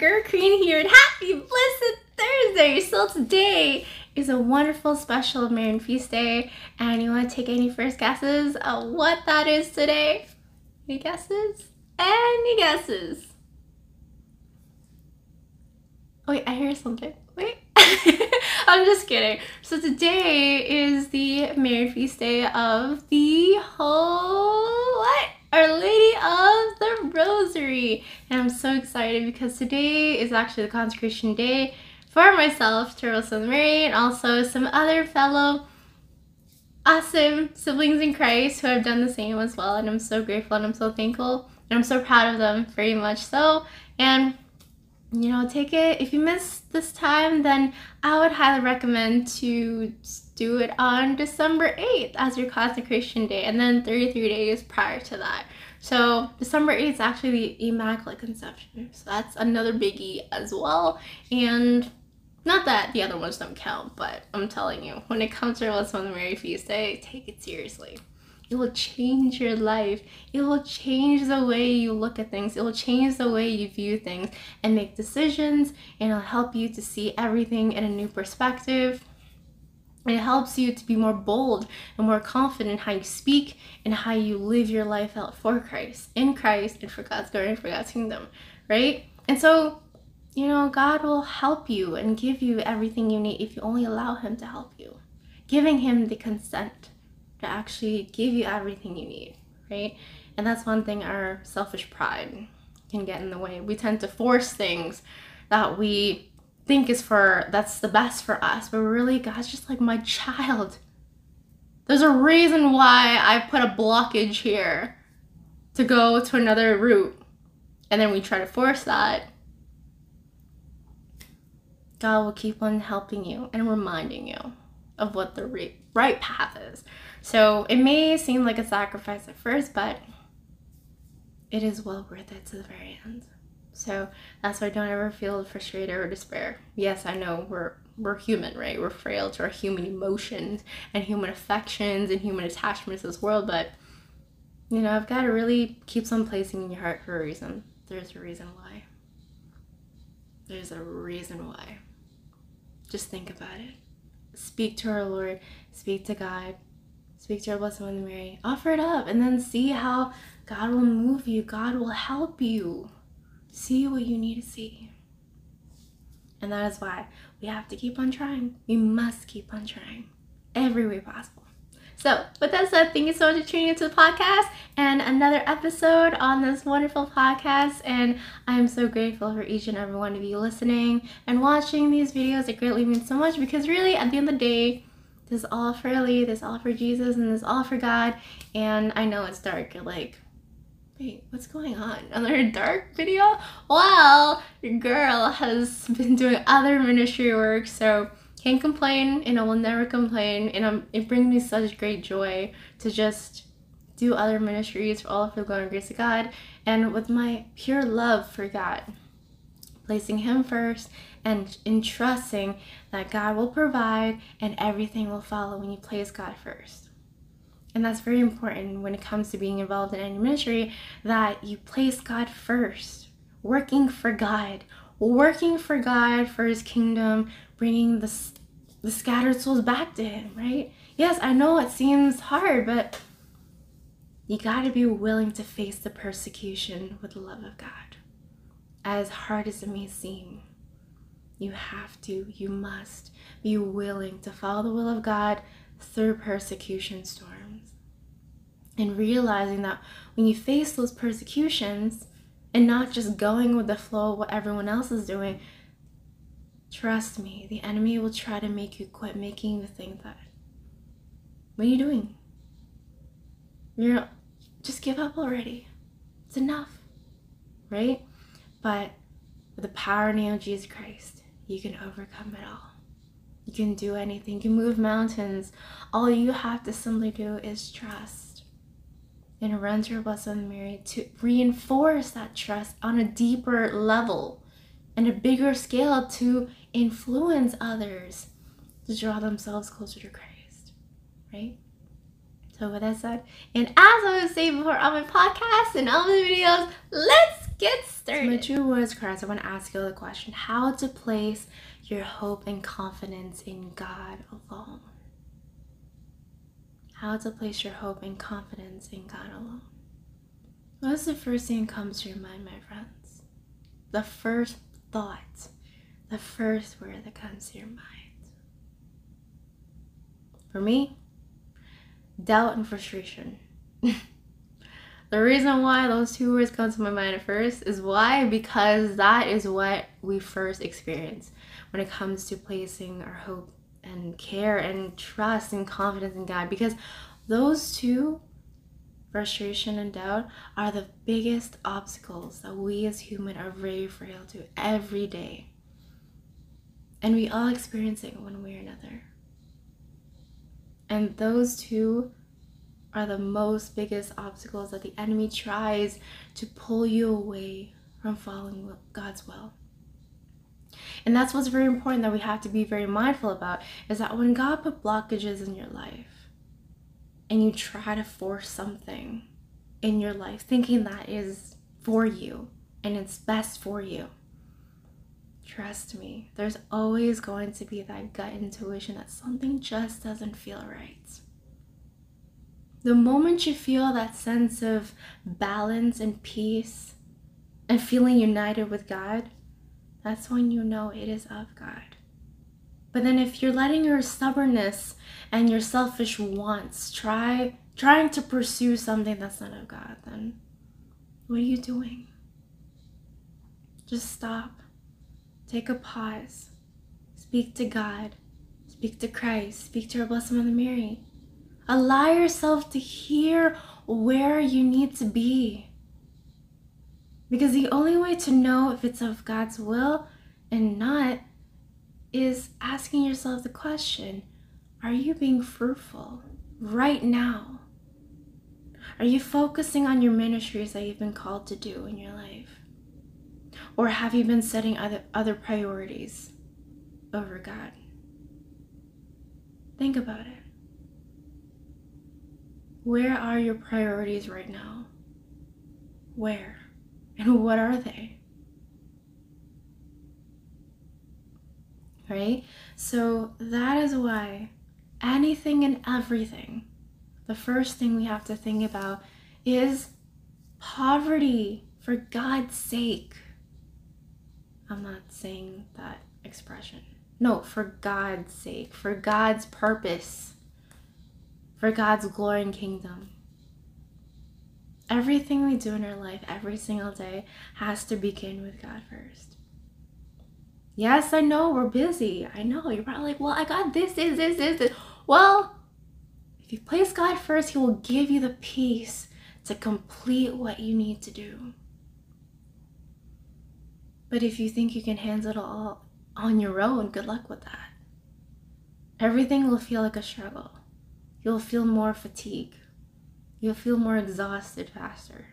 your girl here, and happy blessed Thursday! So today is a wonderful special Marian Feast Day, and you want to take any first guesses of what that is today? Any guesses? Any guesses? Wait, I hear something. Wait. I'm just kidding. So today is the Marian Feast Day of the whole what? Our Lady of the Rosary. And I'm so excited because today is actually the consecration day for myself, Charles and Mary, and also some other fellow awesome siblings in Christ who have done the same as well. And I'm so grateful and I'm so thankful and I'm so proud of them, very much so. And you know, take it. If you miss this time, then I would highly recommend to do it on December 8th as your consecration day and then 33 days prior to that. So December 8th is actually the Immaculate Conception. So that's another biggie as well. And not that the other ones don't count, but I'm telling you, when it comes to what's on the Mary Feast Day, take it seriously. It will change your life. It will change the way you look at things. It will change the way you view things and make decisions. And it'll help you to see everything in a new perspective. It helps you to be more bold and more confident in how you speak and how you live your life out for Christ, in Christ, and for God's glory and for God's kingdom, right? And so, you know, God will help you and give you everything you need if you only allow Him to help you, giving Him the consent to actually give you everything you need, right? And that's one thing our selfish pride can get in the way. We tend to force things that we think is for that's the best for us, but really God's just like my child. There's a reason why I put a blockage here to go to another route. And then we try to force that. God will keep on helping you and reminding you of what the right path is. So it may seem like a sacrifice at first, but it is well worth it to the very end. So that's why don't ever feel frustrated or despair. Yes, I know we're we're human, right? We're frail to our human emotions and human affections and human attachments to this world, but you know, I've got to really keep some placing in your heart for a reason. There's a reason why. There's a reason why. Just think about it speak to our Lord, speak to God, speak to our Blessed Mother Mary, offer it up, and then see how God will move you. God will help you see what you need to see. And that is why we have to keep on trying. We must keep on trying every way possible. So, with that said, thank you so much for tuning into the podcast and another episode on this wonderful podcast. And I am so grateful for each and every one of you listening and watching these videos. It greatly means so much because, really, at the end of the day, this is all for Ellie, this is all for Jesus, and this is all for God. And I know it's dark. You're like, wait, what's going on? Another dark video? Well, your girl has been doing other ministry work, so can't complain and I will never complain and I'm, it brings me such great joy to just do other ministries for all for the glory and grace of God and with my pure love for God placing him first and in trusting that God will provide and everything will follow when you place God first. And that's very important when it comes to being involved in any ministry that you place God first, working for God, working for God, for his kingdom, bringing the, the scattered souls back to him, right? Yes, I know it seems hard, but you got to be willing to face the persecution with the love of God. As hard as it may seem, you have to, you must be willing to follow the will of God through persecution storms. And realizing that when you face those persecutions and not just going with the flow of what everyone else is doing, Trust me, the enemy will try to make you quit making the thing that. What are you doing? You're just give up already. It's enough, right? But with the power of Jesus Christ, you can overcome it all. You can do anything. You can move mountains. All you have to simply do is trust and run to your Blessed Mary to reinforce that trust on a deeper level and a bigger scale to influence others to draw themselves closer to Christ, right? So with that said, and as I was saying before on my podcast and all the videos, let's get started. So my true words cards, I want to ask you the question how to place your hope and confidence in God alone. How to place your hope and confidence in God alone. What's the first thing that comes to your mind, my friends? The first thought, the first word that comes to your mind. For me, doubt and frustration. the reason why those two words come to my mind at first is why? Because that is what we first experience when it comes to placing our hope and care and trust and confidence in God. Because those two, frustration and doubt, are the biggest obstacles that we as human are very frail to every day. And we all experience it one way or another. And those two are the most biggest obstacles that the enemy tries to pull you away from following God's will. And that's what's very important that we have to be very mindful about is that when God put blockages in your life and you try to force something in your life thinking that is for you and it's best for you, Trust me, there's always going to be that gut intuition that something just doesn't feel right. The moment you feel that sense of balance and peace and feeling united with God, that's when you know it is of God. But then if you're letting your stubbornness and your selfish wants try trying to pursue something that's not of God, then what are you doing? Just stop Take a pause. Speak to God. Speak to Christ. Speak to our Blessed Mother Mary. Allow yourself to hear where you need to be. Because the only way to know if it's of God's will and not is asking yourself the question Are you being fruitful right now? Are you focusing on your ministries that you've been called to do in your life? Or have you been setting other, other priorities over God? Think about it. Where are your priorities right now? Where? And what are they? Right? So that is why anything and everything, the first thing we have to think about is poverty for God's sake. I'm not saying that expression. No, for God's sake, for God's purpose, for God's glory and kingdom. Everything we do in our life every single day has to begin with God first. Yes, I know we're busy. I know. You're probably like, well, I got this, this, this, this. this. Well, if you place God first, He will give you the peace to complete what you need to do. But if you think you can handle it all on your own, good luck with that. Everything will feel like a struggle. You'll feel more fatigue. You'll feel more exhausted faster.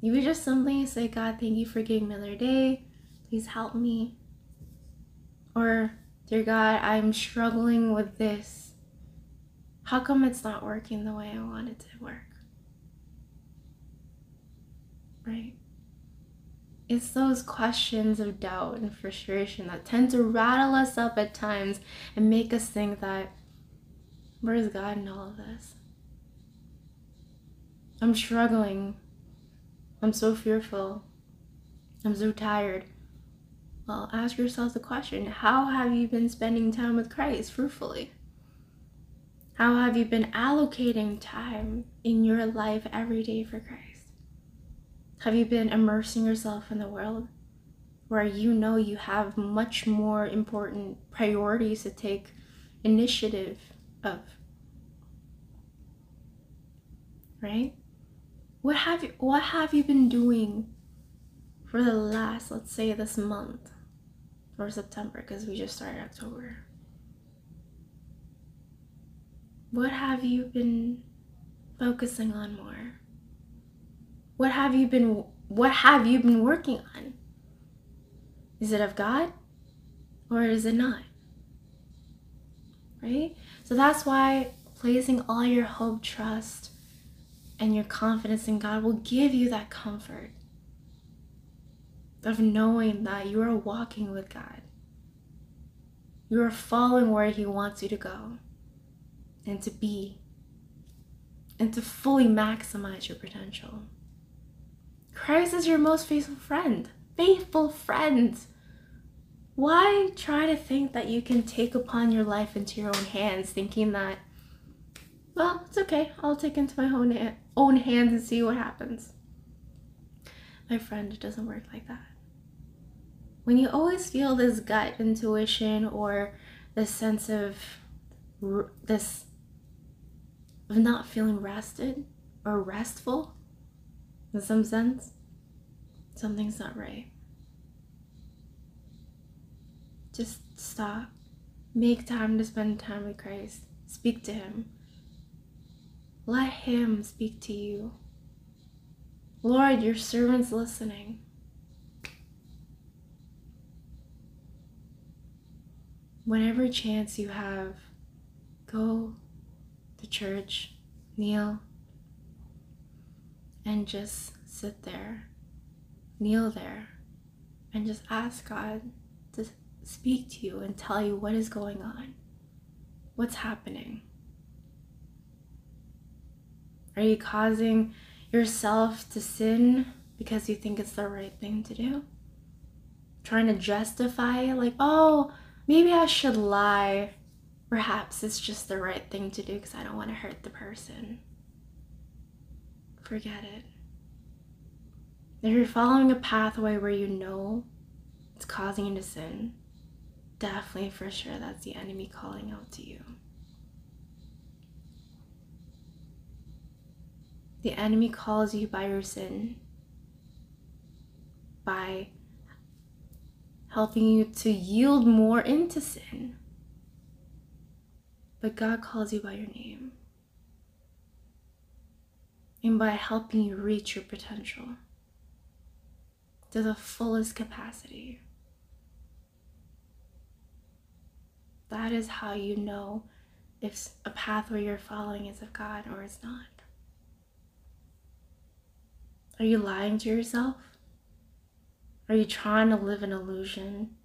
You would just simply say, God, thank you for giving me another day. Please help me. Or, Dear God, I'm struggling with this. How come it's not working the way I want it to work? Right? It's those questions of doubt and frustration that tend to rattle us up at times and make us think that, where's God in all of this? I'm struggling. I'm so fearful. I'm so tired. Well, ask yourself the question how have you been spending time with Christ fruitfully? How have you been allocating time in your life every day for Christ? Have you been immersing yourself in the world where you know you have much more important priorities to take initiative of? Right? What have you what have you been doing for the last, let's say this month or September because we just started October? What have you been focusing on more? What have you been what have you been working on? Is it of God or is it not? Right? So that's why placing all your hope, trust, and your confidence in God will give you that comfort of knowing that you are walking with God. You are following where He wants you to go and to be and to fully maximize your potential. Christ is your most faithful friend. Faithful friend. Why try to think that you can take upon your life into your own hands, thinking that, well, it's okay, I'll take into my own, own hands and see what happens? My friend, it doesn't work like that. When you always feel this gut intuition or this sense of this of not feeling rested or restful in some sense, something's not right. Just stop. Make time to spend time with Christ. Speak to Him. Let Him speak to you. Lord, your servant's listening. Whenever chance you have, go to church, kneel, and just sit there, kneel there, and just ask God speak to you and tell you what is going on, what's happening. Are you causing yourself to sin because you think it's the right thing to do? Trying to justify, like, oh, maybe I should lie. Perhaps it's just the right thing to do because I don't want to hurt the person. Forget it. If you're following a pathway where you know it's causing you to sin, definitely for sure that's the enemy calling out to you. The enemy calls you by your sin, by helping you to yield more into sin. But God calls you by your name and by helping you reach your potential to the fullest capacity. That is how you know if a pathway you're following is of God or it's not. Are you lying to yourself? Are you trying to live an illusion?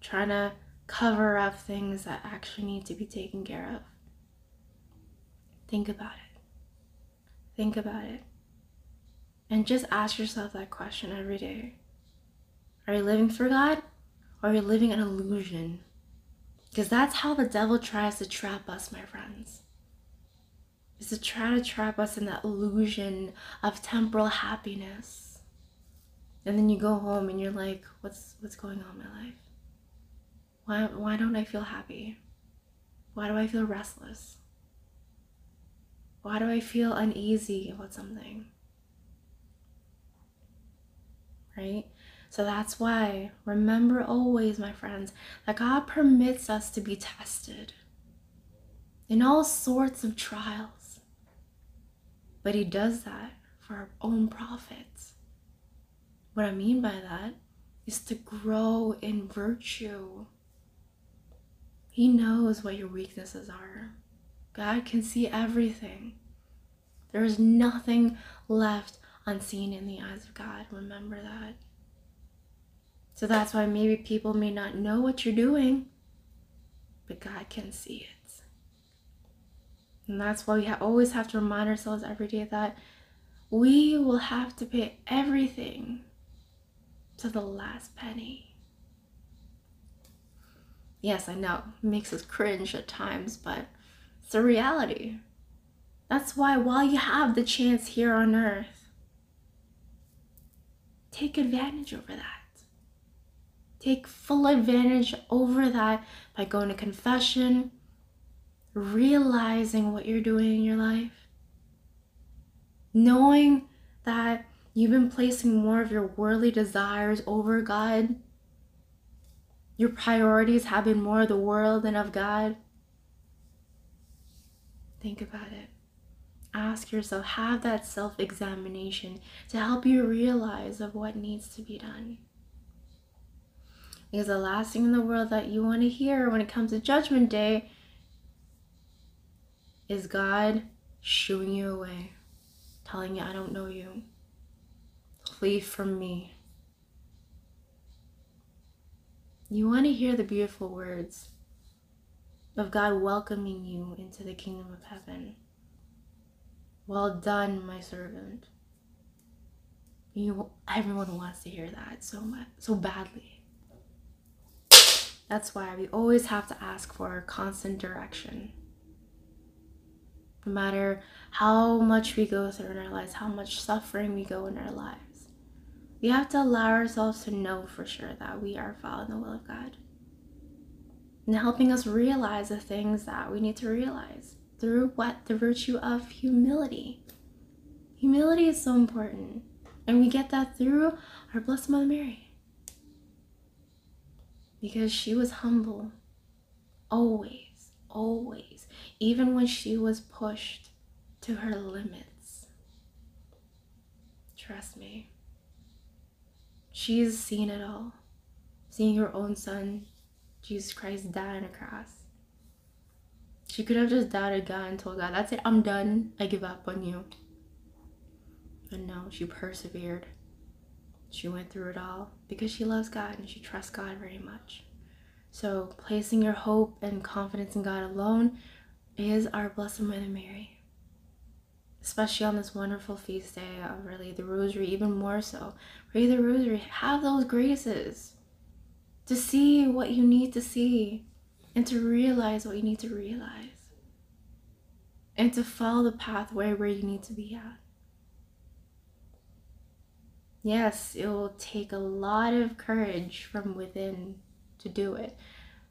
Trying to cover up things that actually need to be taken care of? Think about it. Think about it. And just ask yourself that question every day. Are you living for God or are you living an illusion? Because that's how the devil tries to trap us, my friends. Is to try to trap us in that illusion of temporal happiness. And then you go home and you're like, what's what's going on in my life? Why why don't I feel happy? Why do I feel restless? Why do I feel uneasy about something? Right? So that's why, remember always, my friends, that God permits us to be tested in all sorts of trials. But He does that for our own profit. What I mean by that is to grow in virtue. He knows what your weaknesses are. God can see everything. There is nothing left unseen in the eyes of God. Remember that. So that's why maybe people may not know what you're doing, but God can see it. And that's why we ha- always have to remind ourselves every day that we will have to pay everything to the last penny. Yes, I know, it makes us cringe at times, but it's a reality. That's why while you have the chance here on earth, take advantage over that. Take full advantage over that by going to confession, realizing what you're doing in your life, knowing that you've been placing more of your worldly desires over God. Your priorities have been more of the world than of God. Think about it. Ask yourself, have that self examination to help you realize of what needs to be done. Because the last thing in the world that you want to hear when it comes to Judgment Day is God shooing you away, telling you, I don't know you. Flee from me. You want to hear the beautiful words of God welcoming you into the kingdom of heaven. Well done, my servant. You everyone wants to hear that so much so badly. That's why we always have to ask for constant direction. No matter how much we go through in our lives, how much suffering we go in our lives, we have to allow ourselves to know for sure that we are following the will of God. And helping us realize the things that we need to realize through what? The virtue of humility. Humility is so important. And we get that through our Blessed Mother Mary. Because she was humble. Always, always. Even when she was pushed to her limits. Trust me. She's seen it all. Seeing her own son, Jesus Christ, die on a cross. She could have just doubted God and told God, That's it, I'm done. I give up on you. But no, she persevered. She went through it all because she loves God and she trusts God very much. So, placing your hope and confidence in God alone is our Blessed Mother Mary. Especially on this wonderful feast day of really the Rosary, even more so. Pray the Rosary, have those graces to see what you need to see and to realize what you need to realize and to follow the pathway where you need to be at. Yes, it will take a lot of courage from within to do it,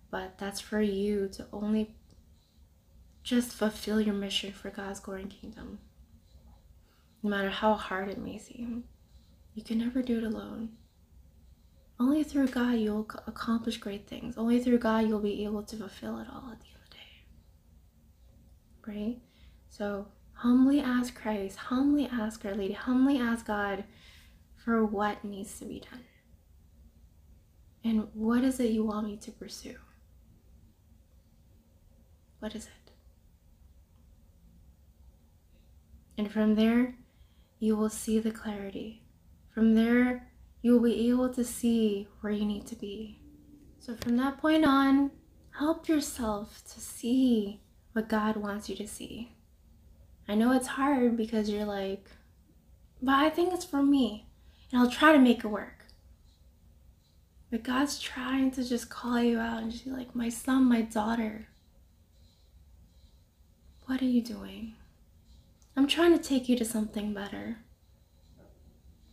but that's for you to only just fulfill your mission for God's glory and kingdom. No matter how hard it may seem, you can never do it alone. Only through God you'll accomplish great things. Only through God you'll be able to fulfill it all at the end of the day. Right? So humbly ask Christ, humbly ask Our Lady, humbly ask God for what needs to be done. And what is it you want me to pursue? What is it? And from there, you will see the clarity. From there, you will be able to see where you need to be. So from that point on, help yourself to see what God wants you to see. I know it's hard because you're like, but I think it's for me and I'll try to make it work. But God's trying to just call you out and just be like, my son, my daughter, what are you doing? I'm trying to take you to something better.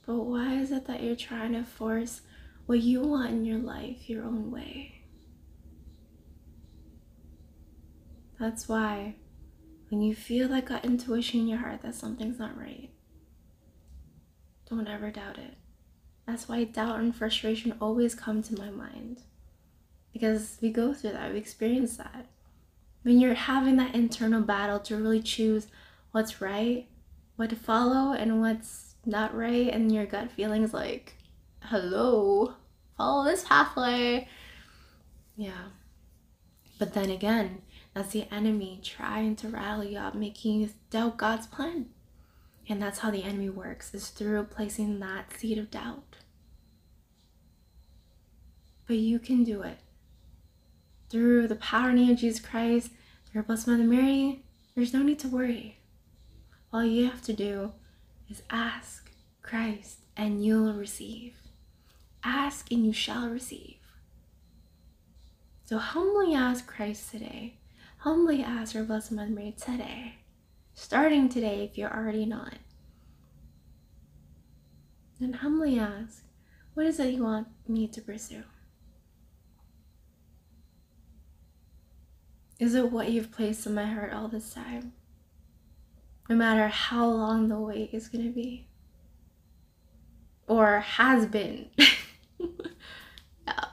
But why is it that you're trying to force what you want in your life your own way? That's why when you feel like that intuition in your heart that something's not right, don't ever doubt it. That's why doubt and frustration always come to my mind. Because we go through that, we experience that. When you're having that internal battle to really choose what's right, what to follow, and what's not right, and your gut feelings like, hello, follow this pathway. Yeah. But then again, that's the enemy trying to you up, making you doubt God's plan. And that's how the enemy works, is through placing that seed of doubt. But you can do it. Through the power name of Jesus Christ, through Blessed Mother Mary, there's no need to worry. All you have to do is ask Christ and you'll receive. Ask and you shall receive. So humbly ask Christ today. Humbly ask our Blessed Mother Mary today starting today if you're already not. And humbly ask, what is it you want me to pursue? Is it what you've placed in my heart all this time? No matter how long the wait is going to be. Or has been. yeah.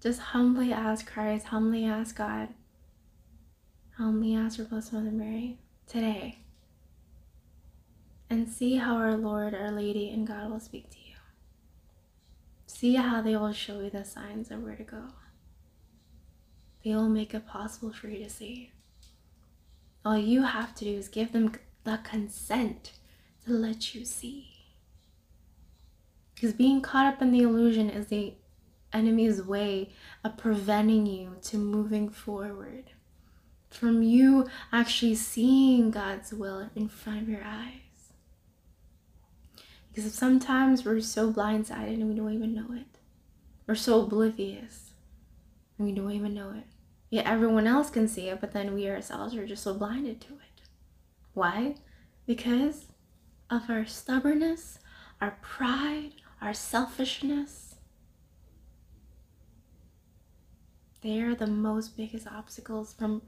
Just humbly ask Christ, humbly ask God, humbly ask our Blessed Mother Mary today and see how our Lord, our Lady, and God will speak to you. See how they will show you the signs of where to go. They will make it possible for you to see. All you have to do is give them the consent to let you see. Because being caught up in the illusion is the enemy's way of preventing you to moving forward from you actually seeing God's will in front of your eyes. Because sometimes we're so blindsided and we don't even know it. We're so oblivious and we don't even know it. Yet everyone else can see it, but then we ourselves are just so blinded to it. Why? Because of our stubbornness, our pride, our selfishness. They are the most biggest obstacles from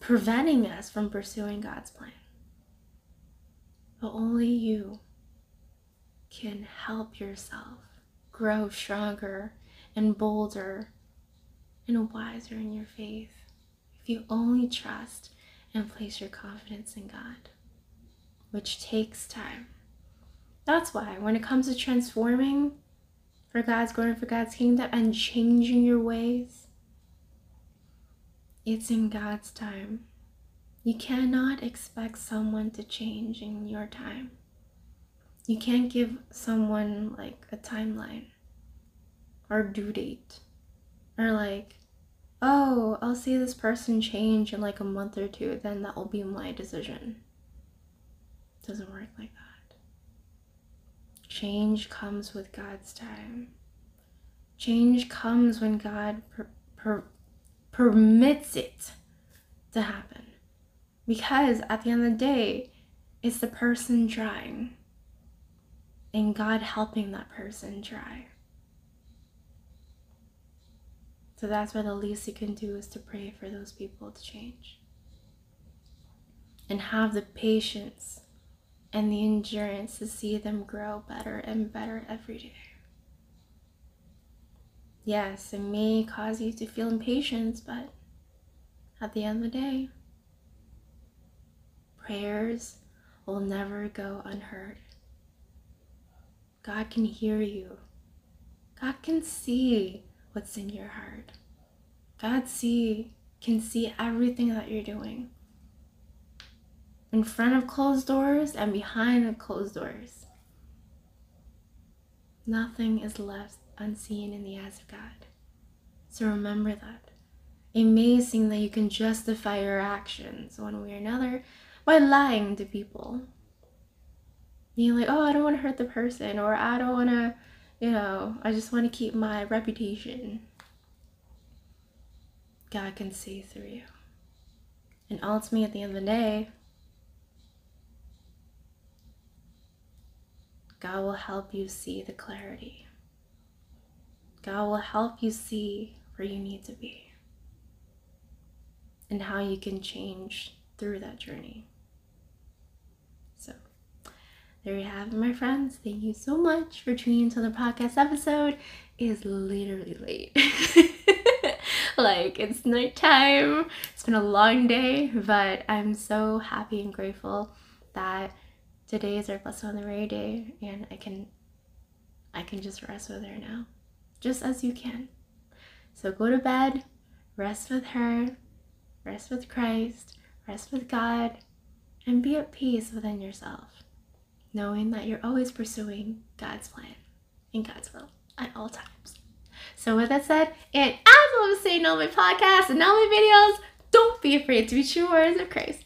preventing us from pursuing God's plan. But only you can help yourself grow stronger and bolder and wiser in your faith if you only trust and place your confidence in God, which takes time. That's why when it comes to transforming for God's glory, for God's kingdom, and changing your ways, it's in God's time. You cannot expect someone to change in your time. You can't give someone like a timeline or due date or like, oh, I'll see this person change in like a month or two, then that will be my decision. It doesn't work like that. Change comes with God's time. Change comes when God per- per- permits it to happen. Because at the end of the day, it's the person trying and God helping that person try. So that's why the least you can do is to pray for those people to change. And have the patience and the endurance to see them grow better and better every day. Yes, it may cause you to feel impatient, but at the end of the day, prayers will never go unheard. God can hear you. God can see what's in your heart. God see can see everything that you're doing. In front of closed doors and behind the closed doors. Nothing is left unseen in the eyes of God. So remember that. Amazing that you can justify your actions one way or another by lying to people. Being like, oh, I don't want to hurt the person, or I don't want to, you know, I just want to keep my reputation. God can see through you. And ultimately, at the end of the day, God will help you see the clarity. God will help you see where you need to be and how you can change through that journey. So, there you have it, my friends. Thank you so much for tuning into the podcast episode. It is literally late. like, it's nighttime. It's been a long day, but I'm so happy and grateful that today is our Blessed on the Rare day and I can I can just rest with her now just as you can. So go to bed, rest with her, rest with Christ, rest with God, and be at peace within yourself, knowing that you're always pursuing God's plan and God's will at all times. So, with that said, and as I was saying on my podcast and all my videos, don't be afraid to be true warriors of Christ.